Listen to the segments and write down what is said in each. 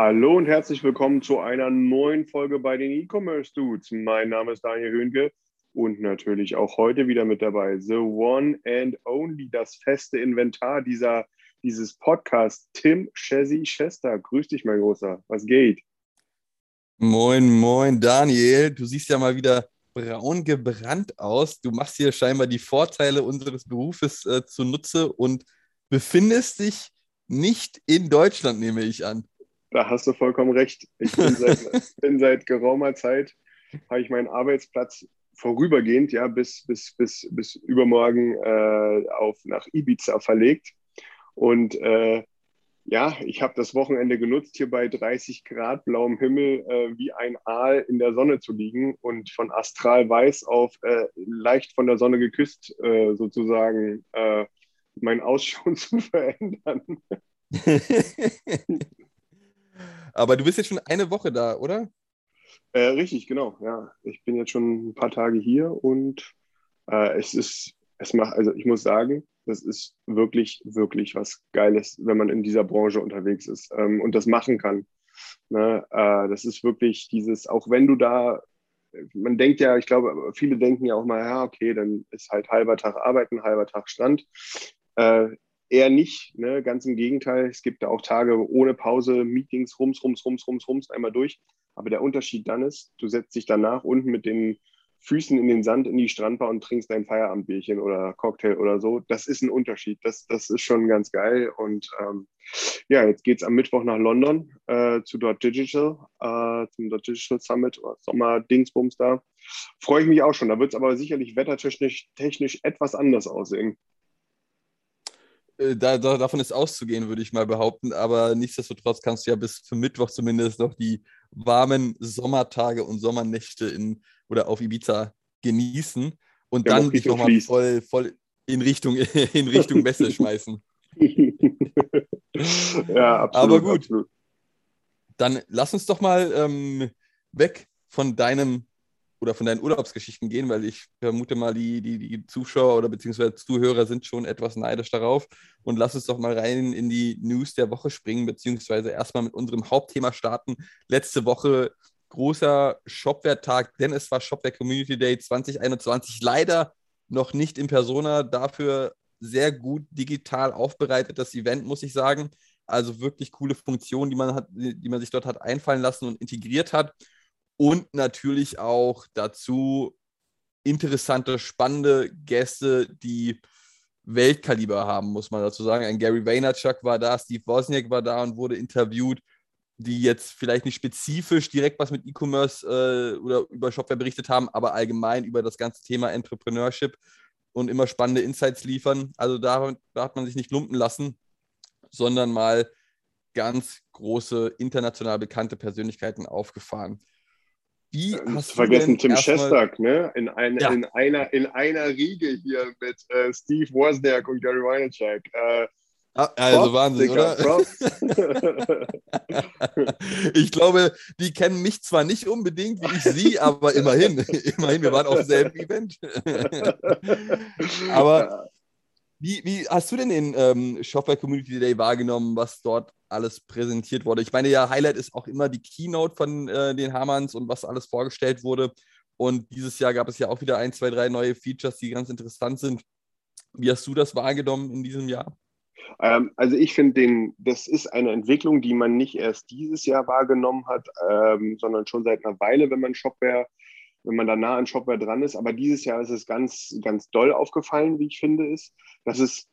Hallo und herzlich willkommen zu einer neuen Folge bei den E-Commerce Dudes. Mein Name ist Daniel Höhnke und natürlich auch heute wieder mit dabei The One and Only, das feste Inventar dieser, dieses Podcasts, Tim Chessy Chester. Grüß dich, mein Großer. Was geht? Moin, moin, Daniel. Du siehst ja mal wieder braun gebrannt aus. Du machst hier scheinbar die Vorteile unseres Berufes äh, zunutze und befindest dich nicht in Deutschland, nehme ich an. Da hast du vollkommen recht. Ich bin seit, bin seit geraumer Zeit, habe ich meinen Arbeitsplatz vorübergehend, ja, bis, bis, bis, bis übermorgen äh, auf, nach Ibiza verlegt. Und äh, ja, ich habe das Wochenende genutzt, hier bei 30 Grad blauem Himmel äh, wie ein Aal in der Sonne zu liegen und von astral weiß auf äh, leicht von der Sonne geküsst äh, sozusagen äh, mein Ausschauen zu verändern. Aber du bist jetzt schon eine Woche da, oder? Äh, richtig, genau. Ja, ich bin jetzt schon ein paar Tage hier und äh, es ist, es macht, also ich muss sagen, das ist wirklich, wirklich was Geiles, wenn man in dieser Branche unterwegs ist ähm, und das machen kann. Ne? Äh, das ist wirklich dieses, auch wenn du da, man denkt ja, ich glaube, viele denken ja auch mal, ja, okay, dann ist halt halber Tag Arbeiten, halber Tag Strand. Eher nicht, ne? ganz im Gegenteil. Es gibt da auch Tage ohne Pause, Meetings, rums, rums, rums, rums, rums, einmal durch. Aber der Unterschied dann ist, du setzt dich danach unten mit den Füßen in den Sand in die Strandbar und trinkst dein Feierabendbierchen oder Cocktail oder so. Das ist ein Unterschied. Das, das ist schon ganz geil. Und ähm, ja, jetzt geht es am Mittwoch nach London äh, zu Dot Digital, äh, zum Dot Digital Summit oder Sommer-Dingsbums da. Freue ich mich auch schon. Da wird es aber sicherlich wettertechnisch technisch etwas anders aussehen. Äh, Da, da, davon ist auszugehen, würde ich mal behaupten. Aber nichtsdestotrotz kannst du ja bis für Mittwoch zumindest noch die warmen Sommertage und Sommernächte in oder auf Ibiza genießen und Ja, dann dich nochmal voll, voll in Richtung, in Richtung Messe schmeißen. ja, absolut. Aber gut. Absolut. Dann lass uns doch mal ähm, weg von deinem oder von deinen Urlaubsgeschichten gehen, weil ich vermute mal, die, die, die Zuschauer oder beziehungsweise Zuhörer sind schon etwas neidisch darauf. Und lass uns doch mal rein in die News der Woche springen, beziehungsweise erstmal mit unserem Hauptthema starten. Letzte Woche großer Shopware-Tag, denn es war Shopware Community Day 2021. Leider noch nicht in Persona, dafür sehr gut digital aufbereitet, das Event, muss ich sagen. Also wirklich coole Funktionen, die man, hat, die man sich dort hat einfallen lassen und integriert hat. Und natürlich auch dazu interessante, spannende Gäste, die Weltkaliber haben, muss man dazu sagen. Ein Gary Vaynerchuk war da, Steve Wozniak war da und wurde interviewt, die jetzt vielleicht nicht spezifisch direkt was mit E-Commerce äh, oder über Shopware berichtet haben, aber allgemein über das ganze Thema Entrepreneurship und immer spannende Insights liefern. Also da, da hat man sich nicht lumpen lassen, sondern mal ganz große, international bekannte Persönlichkeiten aufgefahren. Wie Nicht hast vergessen denn Tim Shestak, ne? In, ein, Ja. in, einer, in einer Riege hier mit äh, Steve Wozniak und Gary Vaynerchuk. Äh, Ah, Also Props, Wahnsinn, Digga, oder? Ich glaube, die kennen mich zwar nicht unbedingt wie ich sie, aber immerhin, immerhin, wir waren auf demselben Event. aber wie, wie hast du denn den ähm, Shopware Community Day wahrgenommen, was dort alles präsentiert wurde? Ich meine, ja, Highlight ist auch immer die Keynote von äh, den Hamanns und was alles vorgestellt wurde. Und dieses Jahr gab es ja auch wieder ein, zwei, drei neue Features, die ganz interessant sind. Wie hast du das wahrgenommen in diesem Jahr? Ähm, also ich finde, das ist eine Entwicklung, die man nicht erst dieses Jahr wahrgenommen hat, ähm, sondern schon seit einer Weile, wenn man Shopware, wenn man da nah an Shopware dran ist. Aber dieses Jahr ist es ganz, ganz doll aufgefallen, wie ich finde, ist, dass es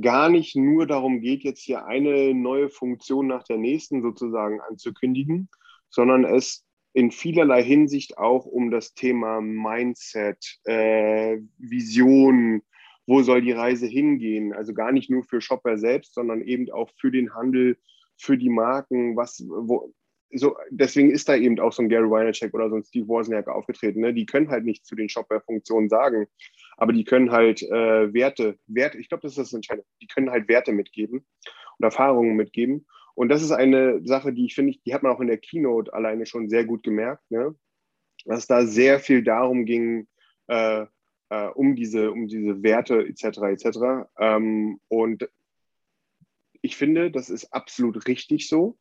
gar nicht nur darum geht, jetzt hier eine neue Funktion nach der nächsten sozusagen anzukündigen, sondern es in vielerlei Hinsicht auch um das Thema Mindset, äh, Vision, wo soll die Reise hingehen? Also gar nicht nur für Shopware selbst, sondern eben auch für den Handel, für die Marken, was, wo, so, deswegen ist da eben auch so ein Gary Vaynerchuk oder so ein Steve Wozniak aufgetreten. Ne? Die können halt nichts zu den Shopware-Funktionen sagen, aber die können halt äh, Werte, Werte, ich glaube, das ist das Entscheidende, die können halt Werte mitgeben und Erfahrungen mitgeben. Und das ist eine Sache, die ich finde, die hat man auch in der Keynote alleine schon sehr gut gemerkt, ne? dass da sehr viel darum ging, äh, äh, um, diese, um diese Werte etc. etc. Ähm, und ich finde, das ist absolut richtig so.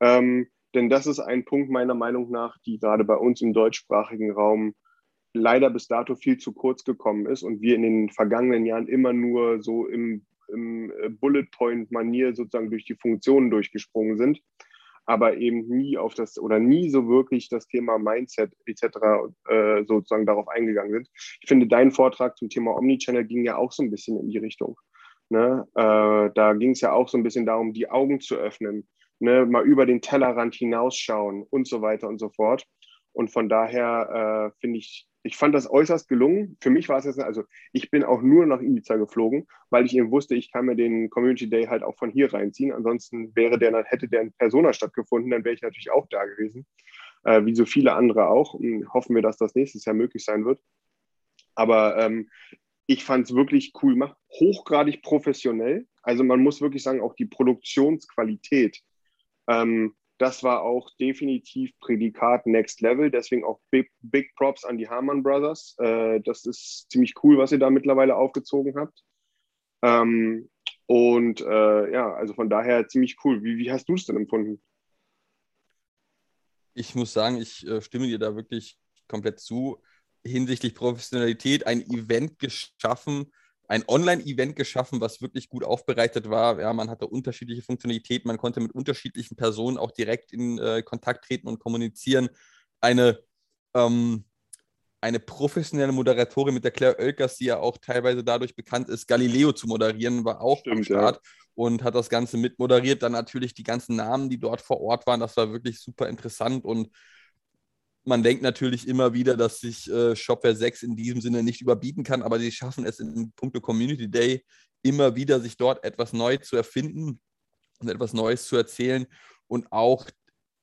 Ähm, denn das ist ein Punkt meiner Meinung nach, die gerade bei uns im deutschsprachigen Raum leider bis dato viel zu kurz gekommen ist und wir in den vergangenen Jahren immer nur so im, im äh, Bullet Point Manier sozusagen durch die Funktionen durchgesprungen sind, aber eben nie auf das oder nie so wirklich das Thema Mindset etc. Äh, sozusagen darauf eingegangen sind. Ich finde, dein Vortrag zum Thema Omnichannel ging ja auch so ein bisschen in die Richtung. Ne? Äh, da ging es ja auch so ein bisschen darum, die Augen zu öffnen ne, mal über den Tellerrand hinausschauen und so weiter und so fort. Und von daher äh, finde ich, ich fand das äußerst gelungen. Für mich war es jetzt, also ich bin auch nur nach Ibiza geflogen, weil ich eben wusste, ich kann mir den Community Day halt auch von hier reinziehen. Ansonsten wäre der, hätte der in Persona stattgefunden, dann wäre ich natürlich auch da gewesen, äh, wie so viele andere auch. Und hoffen wir, dass das nächstes Jahr möglich sein wird. Aber ähm, ich fand es wirklich cool hochgradig professionell. Also man muss wirklich sagen, auch die Produktionsqualität ähm, das war auch definitiv Prädikat Next Level, deswegen auch Big, Big Props an die Harman Brothers. Äh, das ist ziemlich cool, was ihr da mittlerweile aufgezogen habt. Ähm, und äh, ja, also von daher ziemlich cool. Wie, wie hast du es denn empfunden? Ich muss sagen, ich äh, stimme dir da wirklich komplett zu. Hinsichtlich Professionalität ein Event geschaffen, ein Online-Event geschaffen, was wirklich gut aufbereitet war. Ja, man hatte unterschiedliche Funktionalitäten, man konnte mit unterschiedlichen Personen auch direkt in äh, Kontakt treten und kommunizieren. Eine, ähm, eine professionelle Moderatorin mit der Claire Oelkers, die ja auch teilweise dadurch bekannt ist, Galileo zu moderieren, war auch Stimmt, am Start ja. und hat das Ganze mitmoderiert. Dann natürlich die ganzen Namen, die dort vor Ort waren. Das war wirklich super interessant und man denkt natürlich immer wieder, dass sich äh, Shopware 6 in diesem Sinne nicht überbieten kann, aber sie schaffen es in puncto Community Day immer wieder, sich dort etwas neu zu erfinden und etwas Neues zu erzählen und auch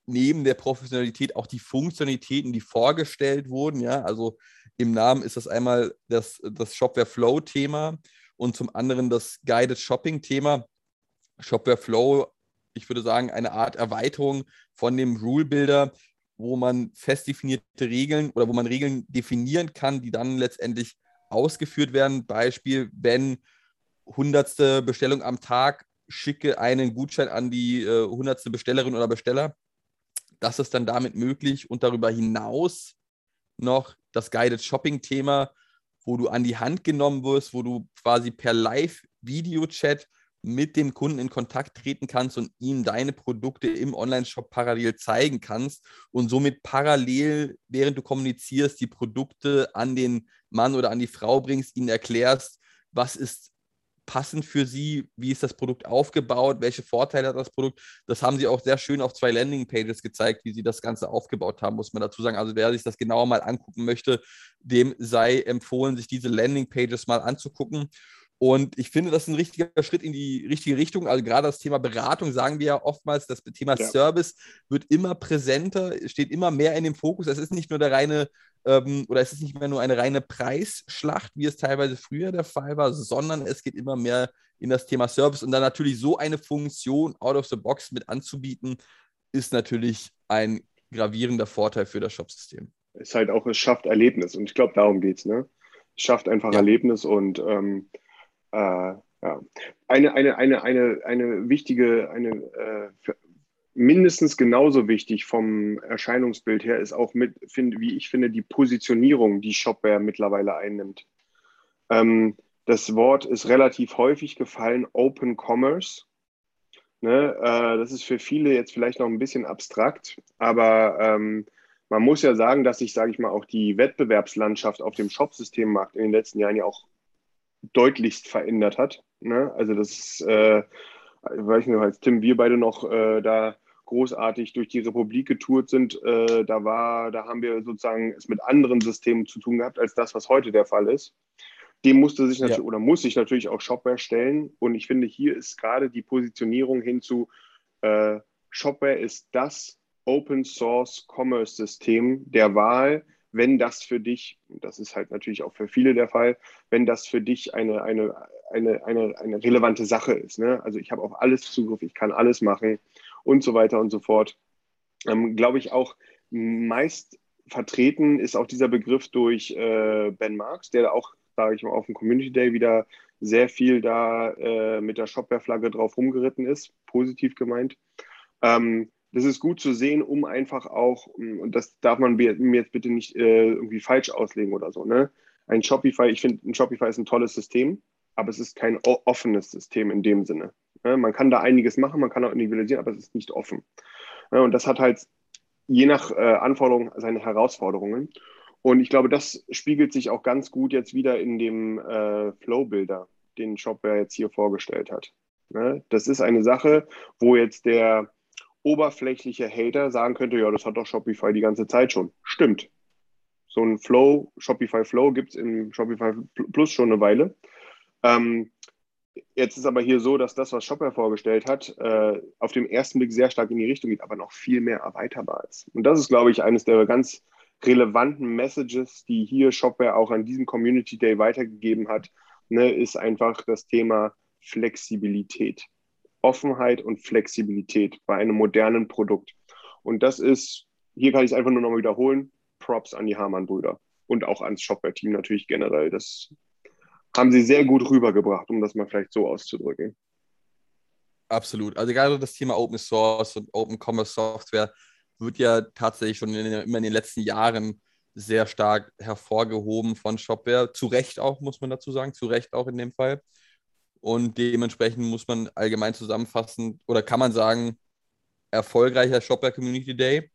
neben der Professionalität auch die Funktionalitäten, die vorgestellt wurden. Ja, also im Namen ist das einmal das, das Shopware Flow Thema und zum anderen das Guided Shopping Thema. Shopware Flow, ich würde sagen, eine Art Erweiterung von dem Rule Builder, wo man fest definierte Regeln oder wo man Regeln definieren kann, die dann letztendlich ausgeführt werden. Beispiel, wenn hundertste Bestellung am Tag, schicke einen Gutschein an die äh, hundertste Bestellerin oder Besteller. Das ist dann damit möglich und darüber hinaus noch das Guided Shopping-Thema, wo du an die Hand genommen wirst, wo du quasi per Live-Video-Chat mit dem Kunden in Kontakt treten kannst und ihm deine Produkte im Online-Shop parallel zeigen kannst und somit parallel, während du kommunizierst, die Produkte an den Mann oder an die Frau bringst, ihnen erklärst, was ist passend für sie, wie ist das Produkt aufgebaut, welche Vorteile hat das Produkt. Das haben sie auch sehr schön auf zwei Landing-Pages gezeigt, wie sie das Ganze aufgebaut haben, muss man dazu sagen. Also wer sich das genauer mal angucken möchte, dem sei empfohlen, sich diese Landing-Pages mal anzugucken. Und ich finde, das ist ein richtiger Schritt in die richtige Richtung. Also gerade das Thema Beratung sagen wir ja oftmals, das Thema ja. Service wird immer präsenter, steht immer mehr in dem Fokus. Es ist nicht nur der reine ähm, oder es ist nicht mehr nur eine reine Preisschlacht, wie es teilweise früher der Fall war, sondern es geht immer mehr in das Thema Service. Und dann natürlich so eine Funktion out of the box mit anzubieten, ist natürlich ein gravierender Vorteil für das Shopsystem. Es ist halt auch, es schafft Erlebnis und ich glaube, darum geht es. Ne? Es schafft einfach ja. Erlebnis und ähm, äh, ja. Eine, eine, eine, eine, eine wichtige, eine äh, mindestens genauso wichtig vom Erscheinungsbild her ist auch mit, find, wie ich finde, die Positionierung, die Shopware mittlerweile einnimmt. Ähm, das Wort ist relativ häufig gefallen, Open Commerce. Ne, äh, das ist für viele jetzt vielleicht noch ein bisschen abstrakt, aber ähm, man muss ja sagen, dass sich, sage ich mal, auch die Wettbewerbslandschaft auf dem Shopsystemmarkt in den letzten Jahren ja auch deutlichst verändert hat. Ne? Also das, äh, ich weiß nicht, als Tim, wir beide noch äh, da großartig durch die Republik getourt sind, äh, da war, da haben wir sozusagen es mit anderen Systemen zu tun gehabt, als das, was heute der Fall ist. dem musste sich natürlich Ja. oder muss sich natürlich auch Shopware stellen. Und ich finde, hier ist gerade die Positionierung hin zu äh, Shopware ist das Open Source Commerce System der Wahl, wenn das für dich, das ist halt natürlich auch für viele der Fall, wenn das für dich eine, eine, eine, eine, eine relevante Sache ist. Ne? Also ich habe auf alles Zugriff, ich kann alles machen und so weiter und so fort. Ähm, Glaube ich auch meist vertreten ist auch dieser Begriff durch äh, Ben Marks, der auch, sage ich mal, auf dem Community Day wieder sehr viel da äh, mit der Shopware-Flagge drauf rumgeritten ist, positiv gemeint. Ähm, das ist gut zu sehen, um einfach auch, und das darf man mir jetzt bitte nicht äh, irgendwie falsch auslegen oder so, ne? Ein Shopify, ich finde, ein Shopify ist ein tolles System, aber es ist kein offenes System in dem Sinne. Ne? Man kann da einiges machen, man kann auch individualisieren, aber es ist nicht offen. Ne? Und das hat halt je nach äh, Anforderung seine Herausforderungen. Und ich glaube, das spiegelt sich auch ganz gut jetzt wieder in dem äh, Flow-Builder, den Shopware jetzt hier vorgestellt hat. Ne? Das ist eine Sache, wo jetzt der oberflächliche Hater sagen könnte, ja, das hat doch Shopify die ganze Zeit schon. Stimmt. So ein Flow, Shopify Flow gibt es im Shopify Plus schon eine Weile. Ähm, jetzt ist aber hier so, dass das, was Shopware vorgestellt hat, äh, auf den ersten Blick sehr stark in die Richtung geht, aber noch viel mehr erweiterbar ist. Und das ist, glaube ich, eines der ganz relevanten Messages, die hier Shopware auch an diesem Community Day weitergegeben hat, ne, ist einfach das Thema Flexibilität. Offenheit und Flexibilität bei einem modernen Produkt. Und das ist, hier kann ich es einfach nur nochmal wiederholen, Props an die Hamann-Brüder und auch ans Shopware-Team natürlich generell. Das haben sie sehr gut rübergebracht, um das mal vielleicht so auszudrücken. Absolut. Also gerade das Thema Open Source und Open Commerce Software wird ja tatsächlich schon in, immer in den letzten Jahren sehr stark hervorgehoben von Shopware. Zu Recht auch, muss man dazu sagen, zu Recht auch in dem Fall. Und dementsprechend muss man allgemein zusammenfassen oder kann man sagen, erfolgreicher Shopware Community Day.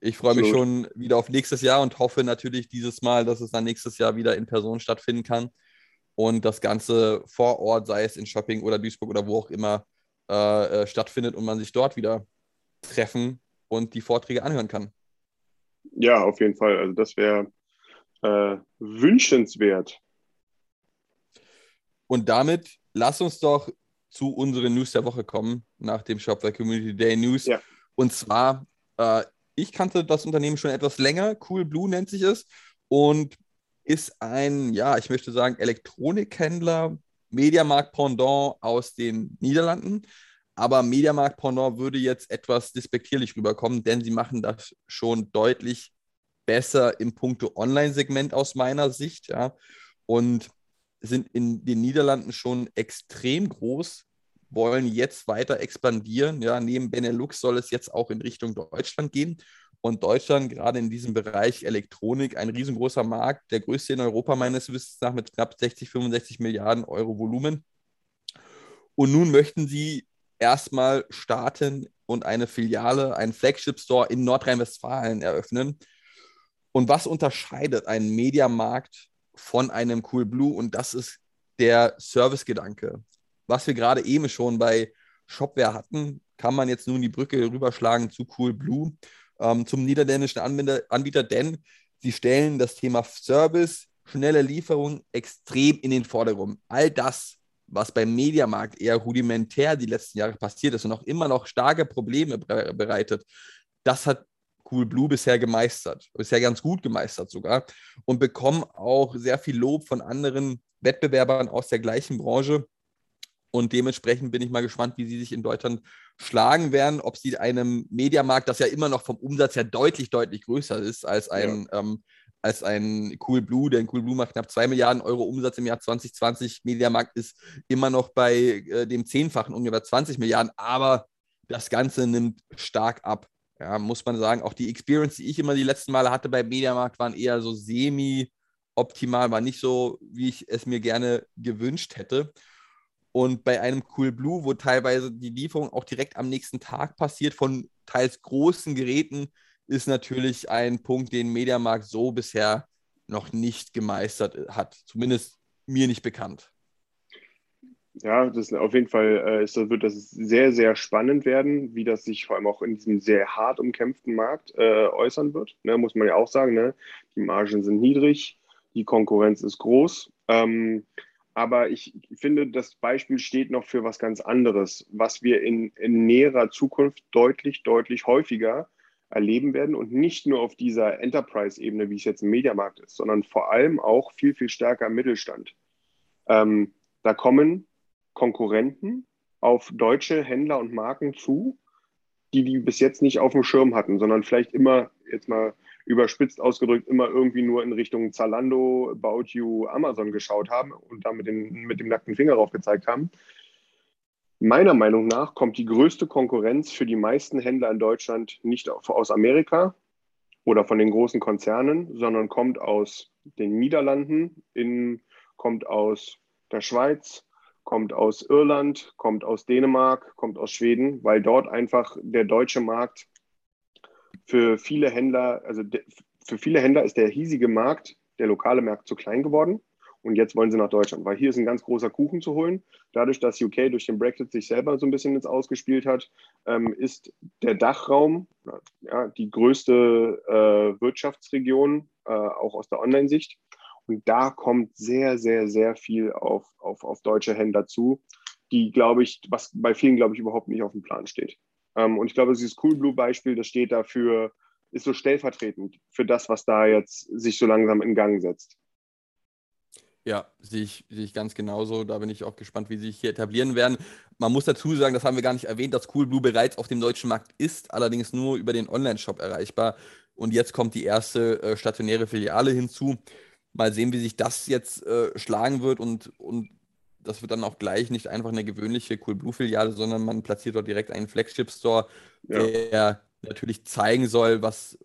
Ich freue mich schon wieder auf nächstes Jahr und hoffe natürlich dieses Mal, dass es dann nächstes Jahr wieder in Person stattfinden kann und das Ganze vor Ort, sei es in Shopping oder Duisburg oder wo auch immer, äh, äh, stattfindet und man sich dort wieder treffen und die Vorträge anhören kann. Ja, auf jeden Fall. Also das wäre äh, wünschenswert. Und damit lass uns doch zu unseren News der Woche kommen, nach dem Shopware Community Day News. Ja. Und zwar, äh, ich kannte das Unternehmen schon etwas länger, Cool Blue nennt sich es, und ist ein, ja, ich möchte sagen, Elektronikhändler, Mediamarkt Pendant aus den Niederlanden. Aber Mediamarkt Pendant würde jetzt etwas despektierlich rüberkommen, denn sie machen das schon deutlich besser im Punkto Online-Segment aus meiner Sicht, ja. Und sind in den Niederlanden schon extrem groß, wollen jetzt weiter expandieren. Ja, neben Benelux soll es jetzt auch in Richtung Deutschland gehen. Und Deutschland, gerade in diesem Bereich Elektronik, ein riesengroßer Markt, der größte in Europa meines Wissens nach mit knapp 60, 65 Milliarden Euro Volumen. Und nun möchten sie erstmal starten und eine Filiale, einen Flagship-Store in Nordrhein-Westfalen eröffnen. Und was unterscheidet einen Mediamarkt von einem Cool Blue? Und das ist der Servicegedanke. Was wir gerade eben schon bei Shopware hatten, kann man jetzt nun die Brücke rüberschlagen zu Cool Blue, ähm, zum niederländischen Anbieter, Anbieter, denn sie stellen das Thema Service, schnelle Lieferung extrem in den Vordergrund. All das, was beim Mediamarkt eher rudimentär die letzten Jahre passiert ist und auch immer noch starke Probleme bereitet, das hat Cool Blue bisher gemeistert, bisher ganz gut gemeistert sogar und bekommen auch sehr viel Lob von anderen Wettbewerbern aus der gleichen Branche. Und dementsprechend bin ich mal gespannt, wie sie sich in Deutschland schlagen werden, ob sie einem Mediamarkt, das ja immer noch vom Umsatz her deutlich, deutlich größer ist als ein, ähm, als ein Cool Blue, denn Cool Blue macht knapp 2 Milliarden Euro Umsatz im Jahr 2020. Mediamarkt ist immer noch bei äh, dem Zehnfachen, ungefähr 20 Milliarden, aber das Ganze nimmt stark ab. Ja, muss man sagen, auch die Experience, die ich immer die letzten Male hatte bei Mediamarkt, waren eher so semi-optimal, war nicht so, wie ich es mir gerne gewünscht hätte. Und bei einem Cool Blue, wo teilweise die Lieferung auch direkt am nächsten Tag passiert von teils großen Geräten, ist natürlich ein Punkt, den Mediamarkt so bisher noch nicht gemeistert hat. Zumindest mir nicht bekannt. Ja, das auf jeden Fall äh, ist, wird das sehr, sehr spannend werden, wie das sich vor allem auch in diesem sehr hart umkämpften Markt äh, äußern wird. Ne, muss man ja auch sagen, ne? die Margen sind niedrig, Die Konkurrenz ist groß. Ähm, aber ich finde, das Beispiel steht noch für was ganz anderes, was wir in, in näherer Zukunft deutlich, deutlich häufiger erleben werden und nicht nur auf dieser Enterprise-Ebene, wie es jetzt im Mediamarkt ist, sondern vor allem auch viel, viel stärker im Mittelstand. Ähm, da kommen Konkurrenten auf deutsche Händler und Marken zu, die die bis jetzt nicht auf dem Schirm hatten, sondern vielleicht immer, jetzt mal überspitzt ausgedrückt, immer irgendwie nur in Richtung Zalando, About You, Amazon geschaut haben und da mit, den, mit dem nackten Finger drauf gezeigt haben. Meiner Meinung nach kommt die größte Konkurrenz für die meisten Händler in Deutschland nicht aus Amerika oder von den großen Konzernen, sondern kommt aus den Niederlanden, in, kommt aus der Schweiz, kommt aus Irland, kommt aus Dänemark, kommt aus Schweden, weil dort einfach der deutsche Markt für viele Händler, also für viele Händler ist der hiesige Markt, der lokale Markt zu klein geworden. Und jetzt wollen sie nach Deutschland, weil hier ist ein ganz großer Kuchen zu holen. Dadurch, dass UK durch den Brexit sich selber so ein bisschen ins Ausgespielt hat, ähm, ist der Dachraum ja, die größte äh, Wirtschaftsregion, äh, auch aus der Online-Sicht. Und da kommt sehr, sehr, sehr viel auf, auf, auf deutsche Händler zu, die, glaube ich, was bei vielen, glaube ich, überhaupt nicht auf dem Plan steht. Ähm, und ich glaube, dieses Coolblue-Beispiel, das steht dafür, ist so stellvertretend für das, was da jetzt sich so langsam in Gang setzt. Ja, sehe ich, sehe ich ganz genauso. Da bin ich auch gespannt, wie sie sich hier etablieren werden. Man muss dazu sagen, das haben wir gar nicht erwähnt, dass Coolblue bereits auf dem deutschen Markt ist, allerdings nur über den Online-Shop erreichbar. Und jetzt kommt die erste äh, stationäre Filiale hinzu. Mal sehen, wie sich das jetzt äh, schlagen wird und, und das wird dann auch gleich nicht einfach eine gewöhnliche Coolblue-Filiale, sondern man platziert dort direkt einen Flagship-Store, ja. der natürlich zeigen soll, was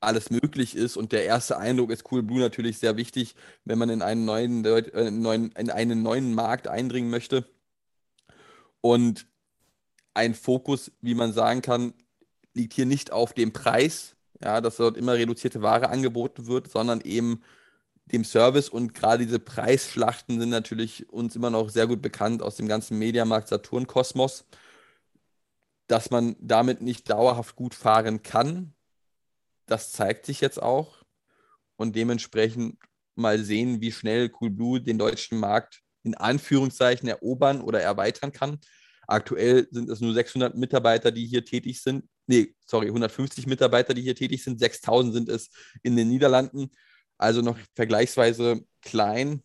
alles möglich ist. Und der erste Eindruck ist Coolblue natürlich sehr wichtig, wenn man in einen neuen, äh, neuen, in einen neuen Markt eindringen möchte. Und ein Fokus, wie man sagen kann, liegt hier nicht auf dem Preis, ja, dass dort immer reduzierte Ware angeboten wird, sondern eben dem Service und gerade diese Preisschlachten sind natürlich uns immer noch sehr gut bekannt aus dem ganzen Mediamarkt Saturn Kosmos, dass man damit nicht dauerhaft gut fahren kann. Das zeigt sich jetzt auch und dementsprechend mal sehen, wie schnell Coolblue den deutschen Markt in Anführungszeichen erobern oder erweitern kann. Aktuell sind es nur 600 Mitarbeiter, die hier tätig sind. Nee, sorry, 150 Mitarbeiter, die hier tätig sind. 6000 sind es in den Niederlanden also noch vergleichsweise klein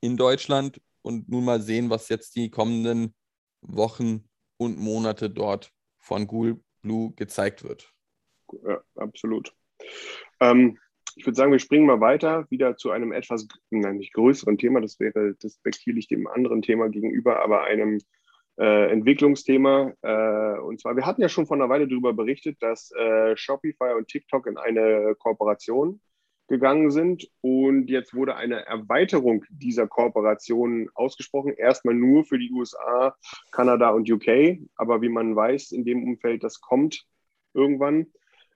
in Deutschland und nun mal sehen, was jetzt die kommenden Wochen und Monate dort von Google Blue gezeigt wird. Ja, absolut. Ähm, ich würde sagen, wir springen mal weiter, wieder zu einem etwas, nein, nicht größeren Thema, das wäre despektierlich dem anderen Thema gegenüber, aber einem äh, Entwicklungsthema. Äh, und zwar, wir hatten ja schon vor einer Weile darüber berichtet, dass äh, Shopify und TikTok in eine Kooperation gegangen sind. Und jetzt wurde eine Erweiterung dieser Kooperation ausgesprochen. Erstmal nur für die USA, Kanada und UK. Aber wie man weiß, in dem Umfeld, das kommt irgendwann.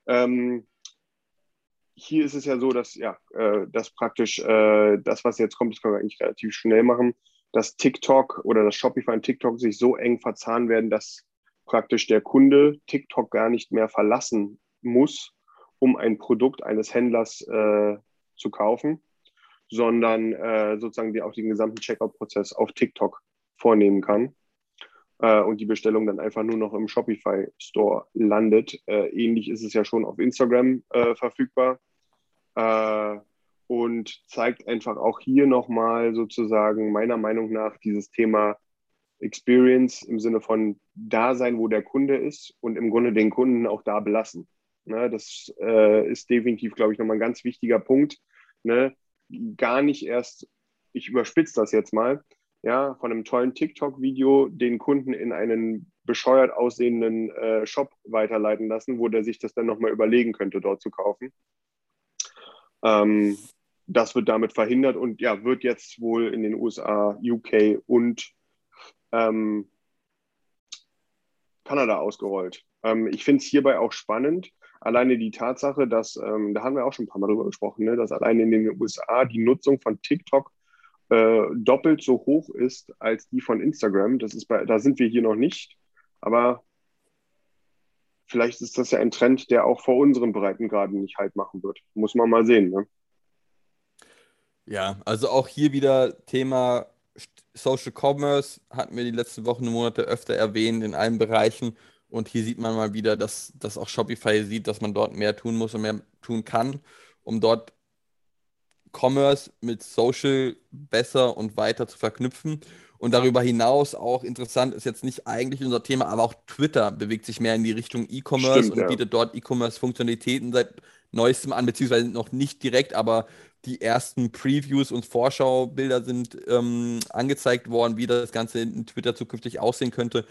Ähm, hier ist es ja so, dass ja, äh, dass praktisch äh, das, was jetzt kommt, das können wir eigentlich relativ schnell machen, dass TikTok oder das Shopify und TikTok sich so eng verzahnen werden, dass praktisch der Kunde TikTok gar nicht mehr verlassen muss, um ein Produkt eines Händlers äh, zu kaufen, sondern äh, sozusagen die auch den gesamten Checkout-Prozess auf TikTok vornehmen kann äh, und die Bestellung dann einfach nur noch im Shopify Store landet. Äh, ähnlich ist es ja schon auf Instagram äh, verfügbar äh, und zeigt einfach auch hier nochmal sozusagen meiner Meinung nach dieses Thema Experience im Sinne von da sein, wo der Kunde ist und im Grunde den Kunden auch da belassen. Ne? Das äh, ist definitiv, glaube ich, nochmal ein ganz wichtiger Punkt. Ne? Gar nicht erst, ich überspitze das jetzt mal, ja, von einem tollen TikTok-Video den Kunden in einen bescheuert aussehenden äh, Shop weiterleiten lassen, wo der sich das dann nochmal überlegen könnte, dort zu kaufen. Ähm, das wird damit verhindert und ja, wird jetzt wohl in den USA, UK und ähm, Kanada ausgerollt. Ähm, ich finde es hierbei auch spannend, alleine die Tatsache, dass, ähm, da haben wir auch schon ein paar Mal drüber gesprochen, ne, dass alleine in den USA die Nutzung von TikTok äh, doppelt so hoch ist als die von Instagram. Das ist bei, da sind wir hier noch nicht, aber vielleicht ist das ja ein Trend, der auch vor unseren Breitengraden nicht halt machen wird. Muss man mal sehen. Ne? Ja, also auch hier wieder Thema Social Commerce hatten wir die letzten Wochen und Monate öfter erwähnt in allen Bereichen. Und hier sieht man mal wieder, dass, dass auch Shopify sieht, dass man dort mehr tun muss und mehr tun kann, um dort Commerce mit Social besser und weiter zu verknüpfen. Und darüber hinaus auch interessant ist jetzt nicht eigentlich unser Thema, aber auch Twitter bewegt sich mehr in die Richtung E-Commerce und ja. bietet dort E-Commerce-Funktionalitäten seit neuestem an, beziehungsweise noch nicht direkt, aber die ersten Previews und Vorschaubilder sind ähm, angezeigt worden, wie das Ganze in Twitter zukünftig aussehen könnte.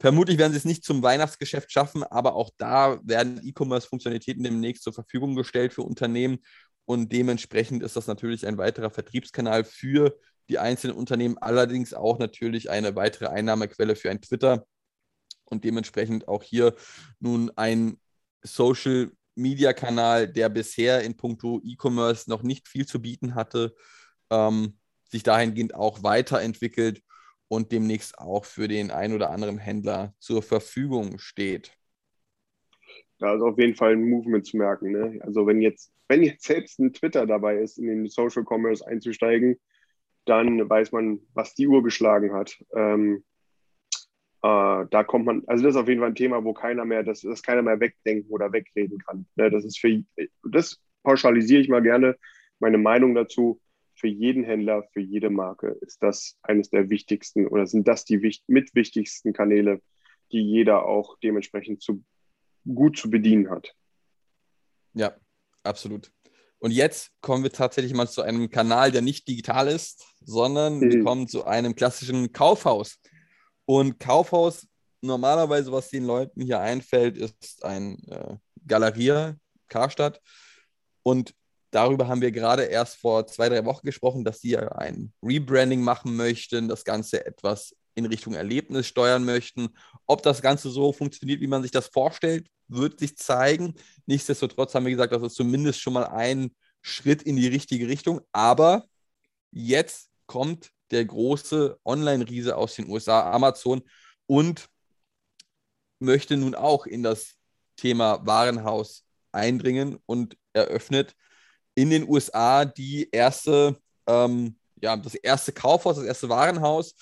Vermutlich werden sie es nicht zum Weihnachtsgeschäft schaffen, aber auch da werden E-Commerce-Funktionalitäten demnächst zur Verfügung gestellt für Unternehmen. Und dementsprechend ist das natürlich ein weiterer Vertriebskanal für die einzelnen Unternehmen, allerdings auch natürlich eine weitere Einnahmequelle für ein Twitter. Und dementsprechend auch hier nun ein Social Media-Kanal, der bisher in puncto E-Commerce noch nicht viel zu bieten hatte, ähm, sich dahingehend auch weiterentwickelt und demnächst auch für den ein oder anderen Händler zur Verfügung steht. Da ist auf jeden Fall ein Movement zu merken. Ne? Also wenn jetzt, wenn jetzt selbst ein Twitter dabei ist, in den Social Commerce einzusteigen, dann weiß man, was die Uhr geschlagen hat. Ähm, äh, da kommt man, also das ist auf jeden Fall ein Thema, wo keiner mehr, das, das keiner mehr wegdenken oder wegreden kann. Ne? Das ist für, das pauschalisiere ich mal gerne meine Meinung dazu. Für jeden Händler, für jede Marke ist das eines der wichtigsten oder sind das die wichtig, mit wichtigsten Kanäle, die jeder auch dementsprechend zu, gut zu bedienen hat. Ja, absolut. Und jetzt kommen wir tatsächlich mal zu einem Kanal, der nicht digital ist, sondern mhm. wir kommen zu einem klassischen Kaufhaus. Und Kaufhaus, normalerweise, was den Leuten hier einfällt, ist ein äh, Galeria, Karstadt. Und darüber haben wir gerade erst vor zwei, drei Wochen gesprochen, dass sie ein Rebranding machen möchten, das Ganze etwas in Richtung Erlebnis steuern möchten. Ob das Ganze so funktioniert, wie man sich das vorstellt, wird sich zeigen. Nichtsdestotrotz haben wir gesagt, das ist zumindest schon mal ein Schritt in die richtige Richtung. Aber jetzt kommt der große Online-Riese aus den USA, Amazon, und möchte nun auch in das Thema Warenhaus eindringen und eröffnet in den USA die erste, ähm, ja, das erste Kaufhaus, das erste Warenhaus,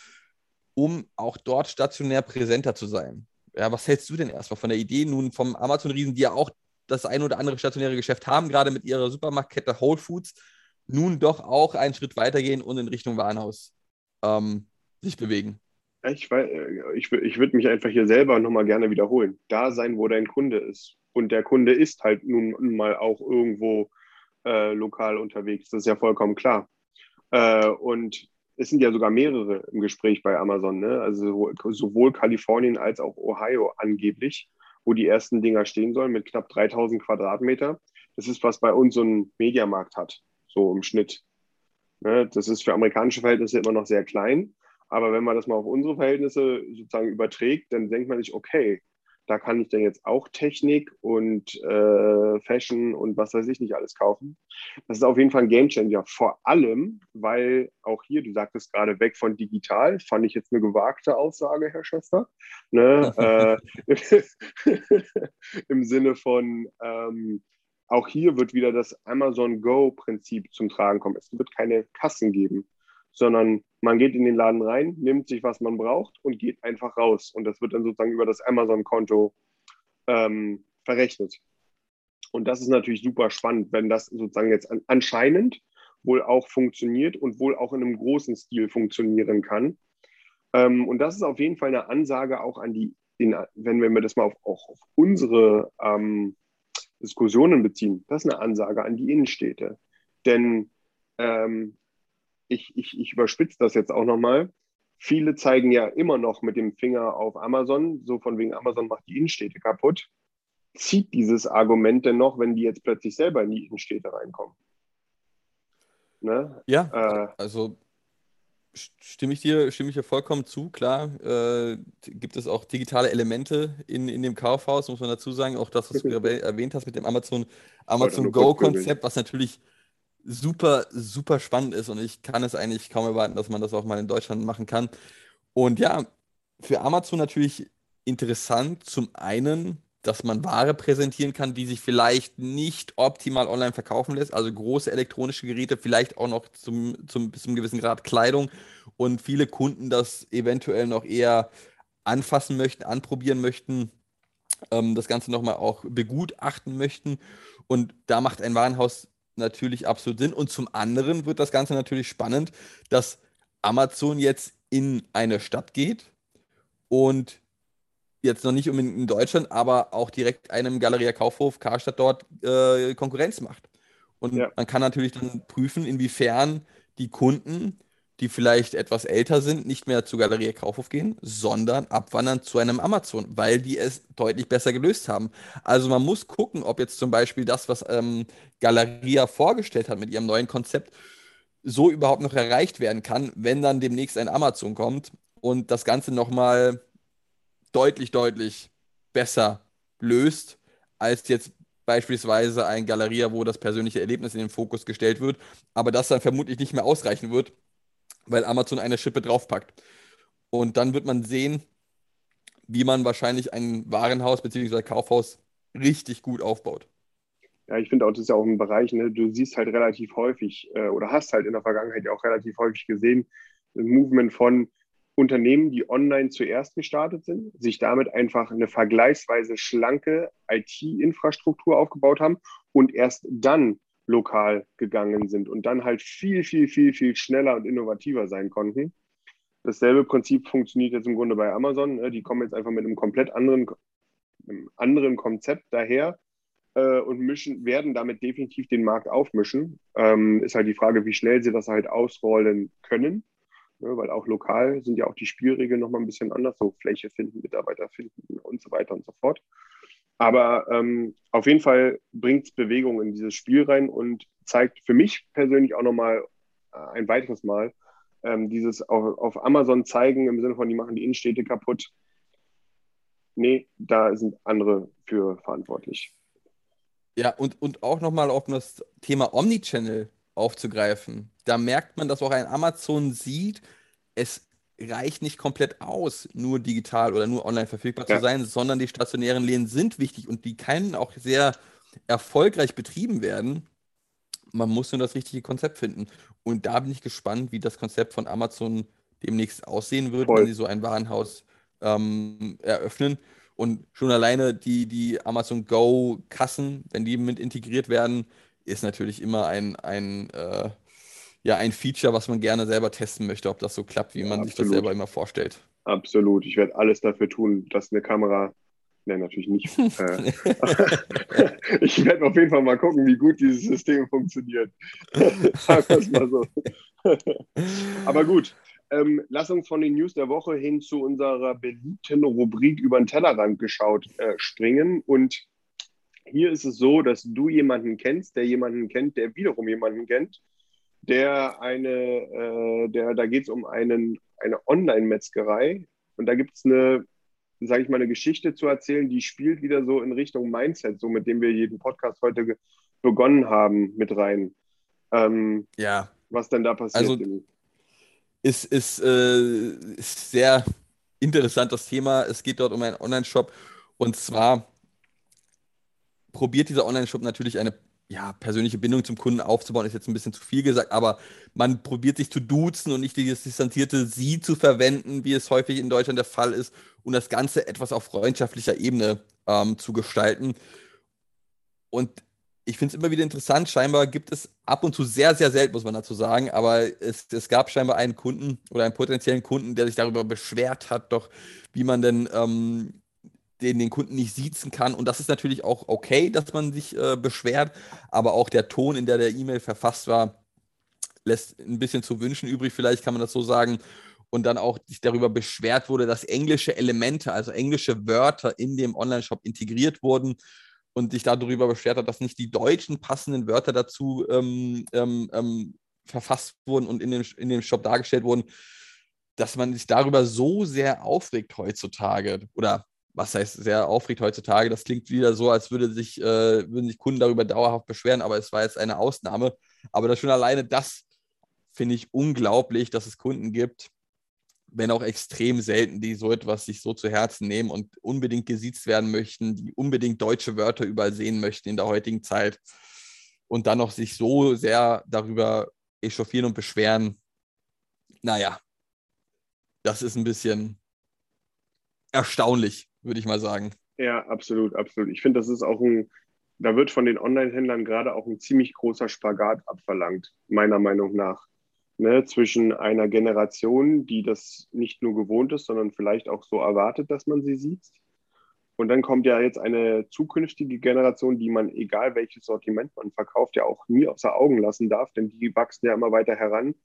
um auch dort stationär präsenter zu sein. Ja, was hältst du denn erstmal von der Idee nun vom Amazon-Riesen, die ja auch das ein oder andere stationäre Geschäft haben, gerade mit ihrer Supermarktkette Whole Foods, nun doch auch einen Schritt weitergehen und in Richtung Warenhaus ähm, sich bewegen? Ich, ich, ich würde mich einfach hier selber nochmal gerne wiederholen. Da sein, wo dein Kunde ist. Und der Kunde ist halt nun mal auch irgendwo äh, lokal unterwegs. Das ist ja vollkommen klar. Äh, und es sind ja sogar mehrere im Gespräch bei Amazon, ne? also sowohl Kalifornien als auch Ohio angeblich, wo die ersten Dinger stehen sollen mit knapp 3000 Quadratmeter. Das ist, was bei uns so ein Mediamarkt hat, so im Schnitt. Ne? Das ist für amerikanische Verhältnisse immer noch sehr klein, aber wenn man das mal auf unsere Verhältnisse sozusagen überträgt, dann denkt man sich, okay, da kann ich dann jetzt auch Technik und äh, Fashion und was weiß ich nicht alles kaufen. Das ist auf jeden Fall ein Gamechanger. Vor allem, weil auch hier, du sagtest gerade weg von digital, fand ich jetzt eine gewagte Aussage, Herr Schöster. Ne? äh, Im Sinne von, ähm, auch hier wird wieder das Amazon Go-Prinzip zum Tragen kommen. Es wird keine Kassen geben sondern man geht in den Laden rein, nimmt sich, was man braucht und geht einfach raus. Und das wird dann sozusagen über das Amazon-Konto ähm, verrechnet. Und das ist natürlich super spannend, wenn das sozusagen jetzt anscheinend wohl auch funktioniert und wohl auch in einem großen Stil funktionieren kann. Ähm, und das ist auf jeden Fall eine Ansage auch an die, in, wenn wir das mal auf, auch auf unsere ähm, Diskussionen beziehen, das ist eine Ansage an die Innenstädte. Denn ähm, ich, ich, ich überspitze das jetzt auch nochmal. Viele zeigen ja immer noch mit dem Finger auf Amazon, so von wegen Amazon macht die Innenstädte kaputt. Zieht dieses Argument denn noch, wenn die jetzt plötzlich selber in die Innenstädte reinkommen? Ne? Ja, äh, also stimme ich dir, stimme ich dir vollkommen zu. Klar, äh, gibt es auch digitale Elemente in, in dem Kaufhaus, muss man dazu sagen. Auch das, was du erwähnt hast mit dem Amazon, Amazon Go-Konzept, was natürlich super, super spannend ist und ich kann es eigentlich kaum erwarten, dass man das auch mal in Deutschland machen kann. Und ja, für Amazon natürlich interessant, zum einen, dass man Ware präsentieren kann, die sich vielleicht nicht optimal online verkaufen lässt. Also große elektronische Geräte, vielleicht auch noch zum, zum, bis zum gewissen Grad Kleidung und viele Kunden das eventuell noch eher anfassen möchten, anprobieren möchten, ähm, das Ganze nochmal auch begutachten möchten. Und da macht ein Warenhaus natürlich absolut Sinn. Und zum anderen wird das Ganze natürlich spannend, dass Amazon jetzt in eine Stadt geht und jetzt noch nicht unbedingt in Deutschland, aber auch direkt einem Galeria Kaufhof, Karstadt dort äh, Konkurrenz macht. Und ja. man kann natürlich dann prüfen, inwiefern die Kunden, die vielleicht etwas älter sind, nicht mehr zu Galeria Kaufhof gehen, sondern abwandern zu einem Amazon, weil die es deutlich besser gelöst haben. Also man muss gucken, ob jetzt zum Beispiel das, was ähm, Galeria vorgestellt hat mit ihrem neuen Konzept, so überhaupt noch erreicht werden kann, wenn dann demnächst ein Amazon kommt und das Ganze nochmal deutlich, deutlich besser löst, als jetzt beispielsweise ein Galeria, wo das persönliche Erlebnis in den Fokus gestellt wird, aber das dann vermutlich nicht mehr ausreichen wird, weil Amazon eine Schippe draufpackt. Und dann wird man sehen, wie man wahrscheinlich ein Warenhaus bzw. Kaufhaus richtig gut aufbaut. Ja, ich finde auch, das ist ja auch ein Bereich, ne, du siehst halt relativ häufig äh, oder hast halt in der Vergangenheit ja auch relativ häufig gesehen, ein Movement von Unternehmen, die online zuerst gestartet sind, sich damit einfach eine vergleichsweise schlanke IT-Infrastruktur aufgebaut haben und erst dann lokal gegangen sind und dann halt viel, viel, viel, viel schneller und innovativer sein konnten. Dasselbe Prinzip funktioniert jetzt im Grunde bei Amazon. Ne? Die kommen jetzt einfach mit einem komplett anderen, einem anderen Konzept daher äh, und mischen, werden damit definitiv den Markt aufmischen. Ähm, ist halt die Frage, wie schnell sie das halt ausrollen können. Ne, weil auch lokal sind ja auch die Spielregeln nochmal ein bisschen anders, so Fläche finden, Mitarbeiter finden und so weiter und so fort. Aber ähm, auf jeden Fall bringt es Bewegung in dieses Spiel rein und zeigt für mich persönlich auch nochmal äh, ein weiteres Mal ähm, dieses auf, auf Amazon zeigen im Sinne von, die machen die Innenstädte kaputt. Nee, da sind andere für verantwortlich. Ja, und, und auch nochmal auf das Thema Omnichannel aufzugreifen. Da merkt man, dass auch ein Amazon sieht, es reicht nicht komplett aus, nur digital oder nur online verfügbar ja. zu sein, sondern die stationären Läden sind wichtig und die können auch sehr erfolgreich betrieben werden. Man muss nur das richtige Konzept finden. Und da bin ich gespannt, wie das Konzept von Amazon demnächst aussehen wird, Voll. wenn sie so ein Warenhaus ähm, eröffnen. Und schon alleine die, die Amazon Go-Kassen, wenn die mit integriert werden, ist natürlich immer ein, ein, äh, ja, ein Feature, was man gerne selber testen möchte, ob das so klappt, wie man ja, sich das selber immer vorstellt. Absolut. Ich werde alles dafür tun, dass eine Kamera. Nein, natürlich nicht. Äh, ich werde auf jeden Fall mal gucken, wie gut dieses System funktioniert. Es mal so. Aber gut, ähm, lass uns von den News der Woche hin zu unserer beliebten Rubrik über den Tellerrand geschaut äh, springen. Und hier ist es so, dass du jemanden kennst, der jemanden kennt, der wiederum jemanden kennt, der eine, äh, der, da geht es um einen, eine Online-Metzgerei und da gibt es eine, sage ich mal, eine Geschichte zu erzählen, die spielt wieder so in Richtung Mindset, so mit dem wir jeden Podcast heute begonnen haben, mit rein. Ähm, ja. Was denn da passiert? Also, ist, ist, äh, ist sehr interessant das Thema. Es geht dort um einen Online-Shop und zwar probiert dieser Online-Shop natürlich eine ja, persönliche Bindung zum Kunden aufzubauen, ist jetzt ein bisschen zu viel gesagt, aber man probiert sich zu duzen und nicht dieses distanzierte Sie zu verwenden, wie es häufig in Deutschland der Fall ist, und das Ganze etwas auf freundschaftlicher Ebene ähm, zu gestalten. Und ich finde es immer wieder interessant, scheinbar gibt es ab und zu sehr, sehr selten, muss man dazu sagen, aber es, es gab scheinbar einen Kunden oder einen potenziellen Kunden, der sich darüber beschwert hat, doch wie man denn ähm, den, den Kunden nicht siezen kann. Und das ist natürlich auch okay, dass man sich äh, beschwert, aber auch der Ton, in der der E-Mail verfasst war, lässt ein bisschen zu wünschen übrig, vielleicht kann man das so sagen. Und dann auch sich darüber beschwert wurde, dass englische Elemente, also englische Wörter in dem Online-Shop integriert wurden und sich darüber beschwert hat, dass nicht die deutschen passenden Wörter dazu ähm, ähm, ähm, verfasst wurden und in dem, in dem Shop dargestellt wurden, dass man sich darüber so sehr aufregt heutzutage oder was heißt sehr aufregt heutzutage. Das klingt wieder so, als würde sich, äh, würden sich Kunden darüber dauerhaft beschweren, aber es war jetzt eine Ausnahme. Aber das schon alleine das finde ich unglaublich, dass es Kunden gibt, wenn auch extrem selten, die so etwas sich so zu Herzen nehmen und unbedingt gesiezt werden möchten, die unbedingt deutsche Wörter überall sehen möchten in der heutigen Zeit und dann noch sich so sehr darüber echauffieren und beschweren. Naja, das ist ein bisschen erstaunlich, würde ich mal sagen. Ja, absolut, absolut. Ich finde, das ist auch ein, da wird von den Online-Händlern gerade auch ein ziemlich großer Spagat abverlangt, meiner Meinung nach. Ne, zwischen einer Generation, die das nicht nur gewohnt ist, sondern vielleicht auch so erwartet, dass man sie sieht. Und dann kommt ja jetzt eine zukünftige Generation, die man, egal welches Sortiment man verkauft, ja auch nie außer Augen lassen darf, denn die wachsen ja immer weiter heran,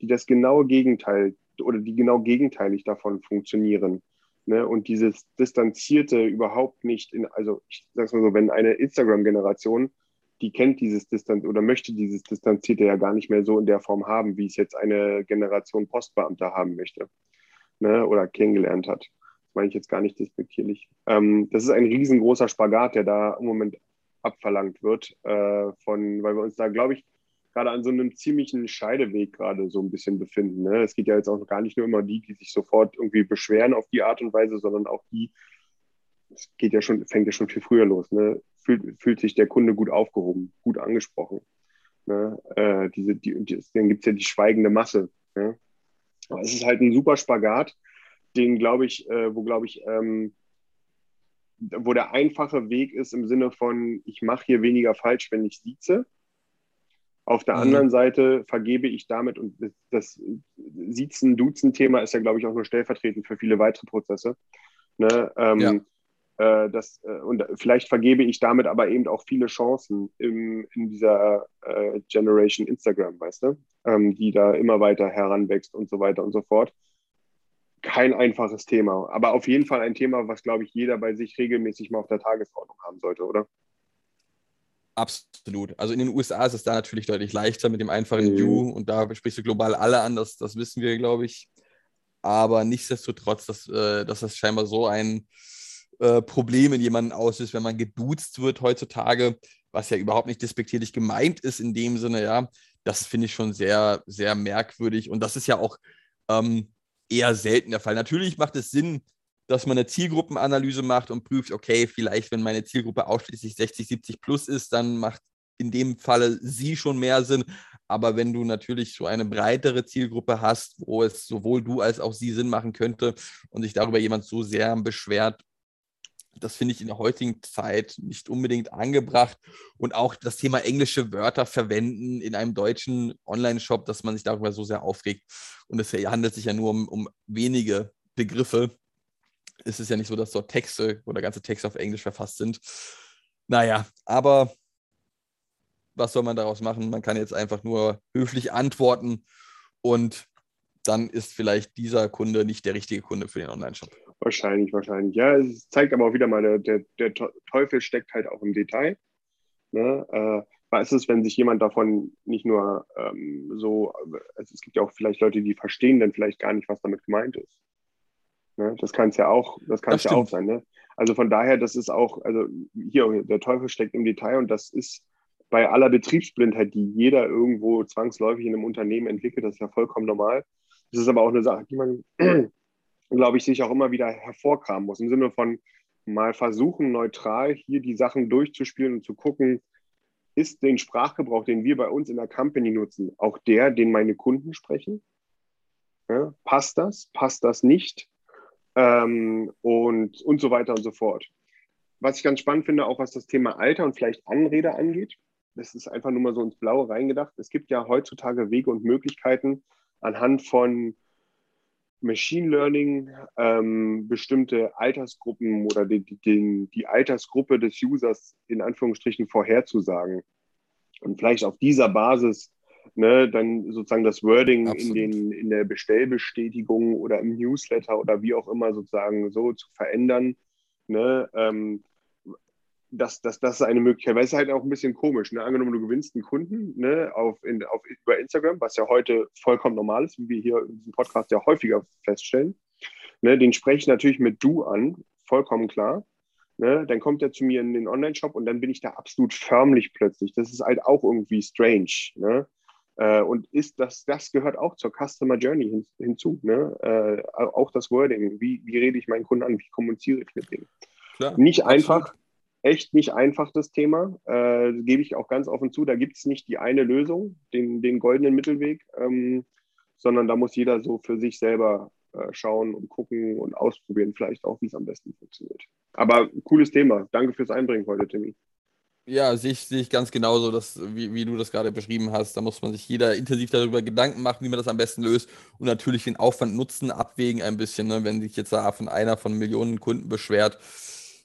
die das genaue Gegenteil oder die genau gegenteilig davon funktionieren. Ne? Und dieses Distanzierte überhaupt nicht in, also ich sag's mal so, wenn eine Instagram-Generation, die kennt dieses Distanz oder möchte dieses Distanzierte ja gar nicht mehr so in der Form haben, wie es jetzt eine Generation Postbeamter haben möchte ne? oder kennengelernt hat. Das meine ich jetzt gar nicht despektierlich. Ähm, das ist ein riesengroßer Spagat, der da im Moment abverlangt wird, äh, von, weil wir uns da, glaube ich, gerade an so einem ziemlichen Scheideweg gerade so ein bisschen befinden. Ne? Es geht ja jetzt auch gar nicht nur immer die, die sich sofort irgendwie beschweren auf die Art und Weise, sondern auch die, es geht ja schon, fängt ja schon viel früher los, ne? fühlt, fühlt sich der Kunde gut aufgehoben, gut angesprochen. Ne? Äh, diese, die, die, dann gibt es ja die schweigende Masse. Ne? Aber es ist halt ein super Spagat, den glaube ich, äh, wo glaube ich, ähm, wo der einfache Weg ist im Sinne von, ich mache hier weniger falsch, wenn ich sieze auf der mhm. anderen Seite vergebe ich damit, und das Siezen-Duzen-Thema ist ja, glaube ich, auch nur stellvertretend für viele weitere Prozesse. Ne? Ähm, ja. äh, das, äh, und vielleicht vergebe ich damit aber eben auch viele Chancen im, in dieser äh, Generation Instagram, weißt du, ähm, die da immer weiter heranwächst und so weiter und so fort. Kein einfaches Thema, aber auf jeden Fall ein Thema, was, glaube ich, jeder bei sich regelmäßig mal auf der Tagesordnung haben sollte, oder? Absolut. Also in den USA ist es da natürlich deutlich leichter mit dem einfachen mhm. You und da sprichst du global alle an, das, das wissen wir, glaube ich. Aber nichtsdestotrotz, dass, äh, dass das scheinbar so ein äh, Problem in jemanden auslöst, wenn man geduzt wird heutzutage, was ja überhaupt nicht despektierlich gemeint ist in dem Sinne, ja, das finde ich schon sehr, sehr merkwürdig. Und das ist ja auch ähm, eher selten der Fall. Natürlich macht es Sinn, dass man eine Zielgruppenanalyse macht und prüft, okay, vielleicht, wenn meine Zielgruppe ausschließlich 60, 70 plus ist, dann macht in dem Falle sie schon mehr Sinn. Aber wenn du natürlich so eine breitere Zielgruppe hast, wo es sowohl du als auch sie Sinn machen könnte und sich darüber jemand so sehr beschwert, das finde ich in der heutigen Zeit nicht unbedingt angebracht. Und auch das Thema englische Wörter verwenden in einem deutschen Online-Shop, dass man sich darüber so sehr aufregt. Und es handelt sich ja nur um, um wenige Begriffe ist es ja nicht so, dass dort Texte oder ganze Texte auf Englisch verfasst sind. Naja, aber was soll man daraus machen? Man kann jetzt einfach nur höflich antworten und dann ist vielleicht dieser Kunde nicht der richtige Kunde für den Online-Shop. Wahrscheinlich, wahrscheinlich. Ja, es zeigt aber auch wieder mal, der, der, Teufel steckt halt auch im Detail. Ne? Äh, was ist es, wenn sich jemand davon nicht nur ähm, so, also es gibt ja auch vielleicht Leute, die verstehen dann vielleicht gar nicht, was damit gemeint ist. Ne? Das kann es ja auch, das kann es ja auch sein. Ne? Also von daher, das ist auch, also hier, der Teufel steckt im Detail und das ist bei aller Betriebsblindheit, die jeder irgendwo zwangsläufig in einem Unternehmen entwickelt, das ist ja vollkommen normal. Das ist aber auch eine Sache, die man, glaube ich, sich auch immer wieder hervorkramen muss. Im Sinne von mal versuchen, neutral hier die Sachen durchzuspielen und zu gucken, ist den Sprachgebrauch, den wir bei uns in der Company nutzen, auch der, den meine Kunden sprechen? Ja, passt das? Passt das nicht? Ähm, und, und so weiter und so fort. Was ich ganz spannend finde, auch was das Thema Alter und vielleicht Anrede angeht, das ist einfach nur mal so ins Blaue reingedacht. Es gibt ja heutzutage Wege und Möglichkeiten anhand von Machine Learning ähm, bestimmte Altersgruppen oder die, die, die Altersgruppe des Users in Anführungsstrichen vorherzusagen. Und vielleicht auf dieser Basis ne, dann sozusagen das Wording in, den, in der Bestellbestätigung oder im Newsletter oder wie auch immer sozusagen so zu verändern. Ne, ähm, das, das, das ist eine Möglichkeit, weil es ist halt auch ein bisschen komisch. Ne? Angenommen, du gewinnst einen Kunden ne, auf, in, auf, über Instagram, was ja heute vollkommen normal ist, wie wir hier in diesem Podcast ja häufiger feststellen. Ne, den spreche ich natürlich mit du an, vollkommen klar. Ne, dann kommt er zu mir in den Online-Shop und dann bin ich da absolut förmlich plötzlich. Das ist halt auch irgendwie strange. Ne? Äh, und ist das, das gehört auch zur Customer Journey hin, hinzu. Ne? Äh, auch das Wording. Wie, wie rede ich meinen Kunden an? Wie kommuniziere ich mit denen? Klar, Nicht absolut. einfach, echt nicht einfach das Thema. Äh, gebe ich auch ganz offen zu. Da gibt es nicht die eine Lösung, den, den goldenen Mittelweg, ähm, sondern da muss jeder so für sich selber äh, schauen und gucken und ausprobieren, vielleicht auch, wie es am besten funktioniert. Aber cooles Thema. Danke fürs Einbringen heute, Timmy. Ja, sehe ich, sehe ich ganz genauso, dass, wie, wie du das gerade beschrieben hast. Da muss man sich jeder intensiv darüber Gedanken machen, wie man das am besten löst und natürlich den Aufwand-Nutzen abwägen ein bisschen. Ne? Wenn sich jetzt da von einer von Millionen Kunden beschwert,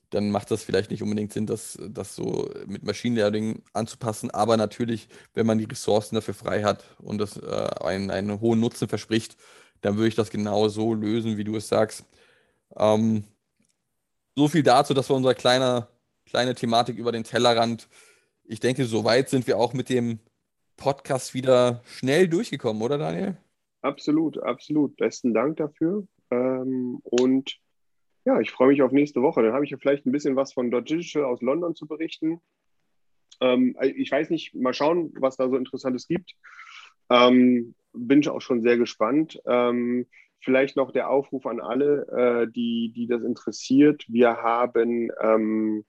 dann macht das vielleicht nicht unbedingt Sinn, das, das so mit Machine Learning anzupassen. Aber natürlich, wenn man die Ressourcen dafür frei hat und das äh, einen, einen hohen Nutzen verspricht, dann würde ich das genau so lösen, wie du es sagst. Ähm, so viel dazu, das war unser kleiner kleine Thematik über den Tellerrand. Ich denke, soweit sind wir auch mit dem Podcast wieder schnell durchgekommen, oder Daniel? Absolut, absolut. Besten Dank dafür. Ähm, und ja, ich freue mich auf nächste Woche. Dann habe ich ja vielleicht ein bisschen was von Dot Digital aus London zu berichten. Ähm, ich weiß nicht, mal schauen, was da so Interessantes gibt. Ähm, bin ich auch schon sehr gespannt. Ähm, vielleicht noch der Aufruf an alle, äh, die, die das interessiert. Wir haben ähm,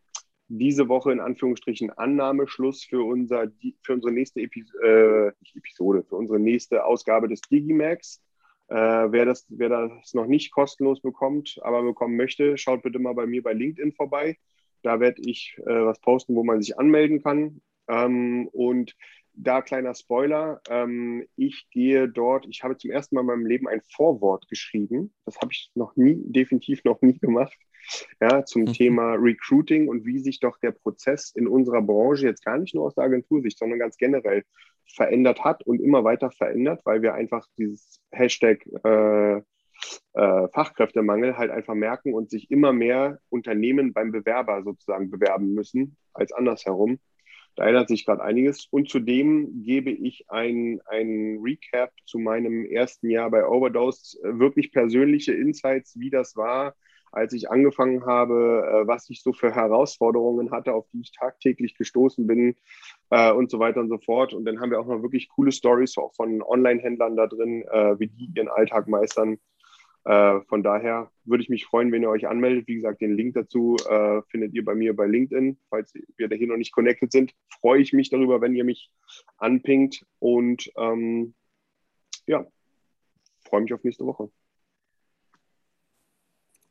diese Woche in Anführungsstrichen Annahmeschluss für, unser, für unsere nächste Epi äh, Episode, für unsere nächste Ausgabe des Digimax. Äh, wer, das, wer das noch nicht kostenlos bekommt, aber bekommen möchte, schaut bitte mal bei mir bei LinkedIn vorbei. Da werde ich äh, was posten, wo man sich anmelden kann. Ähm, und da kleiner Spoiler, ähm, ich gehe dort, ich habe zum ersten Mal in meinem Leben ein Vorwort geschrieben. Das habe ich noch nie, definitiv noch nie gemacht ja, zum mhm. Thema Recruiting und wie sich doch der Prozess in unserer Branche jetzt gar nicht nur aus der Agentursicht, sondern ganz generell verändert hat und immer weiter verändert, weil wir einfach dieses Hashtag äh, äh, Fachkräftemangel halt einfach merken und sich immer mehr Unternehmen beim Bewerber sozusagen bewerben müssen als andersherum. Da ändert sich gerade einiges. Und zudem gebe ich ein, ein Recap zu meinem ersten Jahr bei Overdose, wirklich persönliche Insights, wie das war, als ich angefangen habe, äh, was ich so für Herausforderungen hatte, auf die ich tagtäglich gestoßen bin äh, und so weiter und so fort. Und dann haben wir auch noch wirklich coole Stories auch von Online-Händlern da drin, äh, wie die ihren Alltag meistern. Äh, von daher würde ich mich freuen, wenn ihr euch anmeldet. Wie gesagt, den Link dazu äh, findet ihr bei mir bei LinkedIn. Falls wir da hier noch nicht connected sind, freue ich mich darüber, wenn ihr mich anpingt. Und ähm, ja, freue mich auf nächste Woche.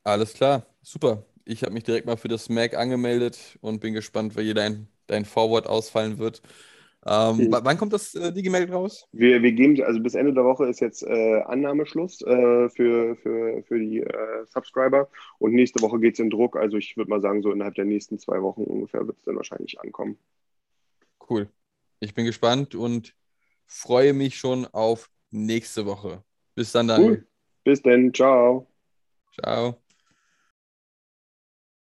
Alles klar, super. Ich habe mich direkt mal für das Mac angemeldet und bin gespannt, wie dein, dein Forward ausfallen wird. Ähm, wann kommt das äh, Digimail raus? Wir, wir geben, also bis Ende der Woche ist jetzt äh, Annahmeschluss äh, für, für, für die äh, Subscriber und nächste Woche geht es in Druck. Also ich würde mal sagen, so innerhalb der nächsten zwei Wochen ungefähr wird es dann wahrscheinlich ankommen. Cool. Ich bin gespannt und freue mich schon auf nächste Woche. Bis dann, Daniel. Cool. Bis dann, ciao. Ciao.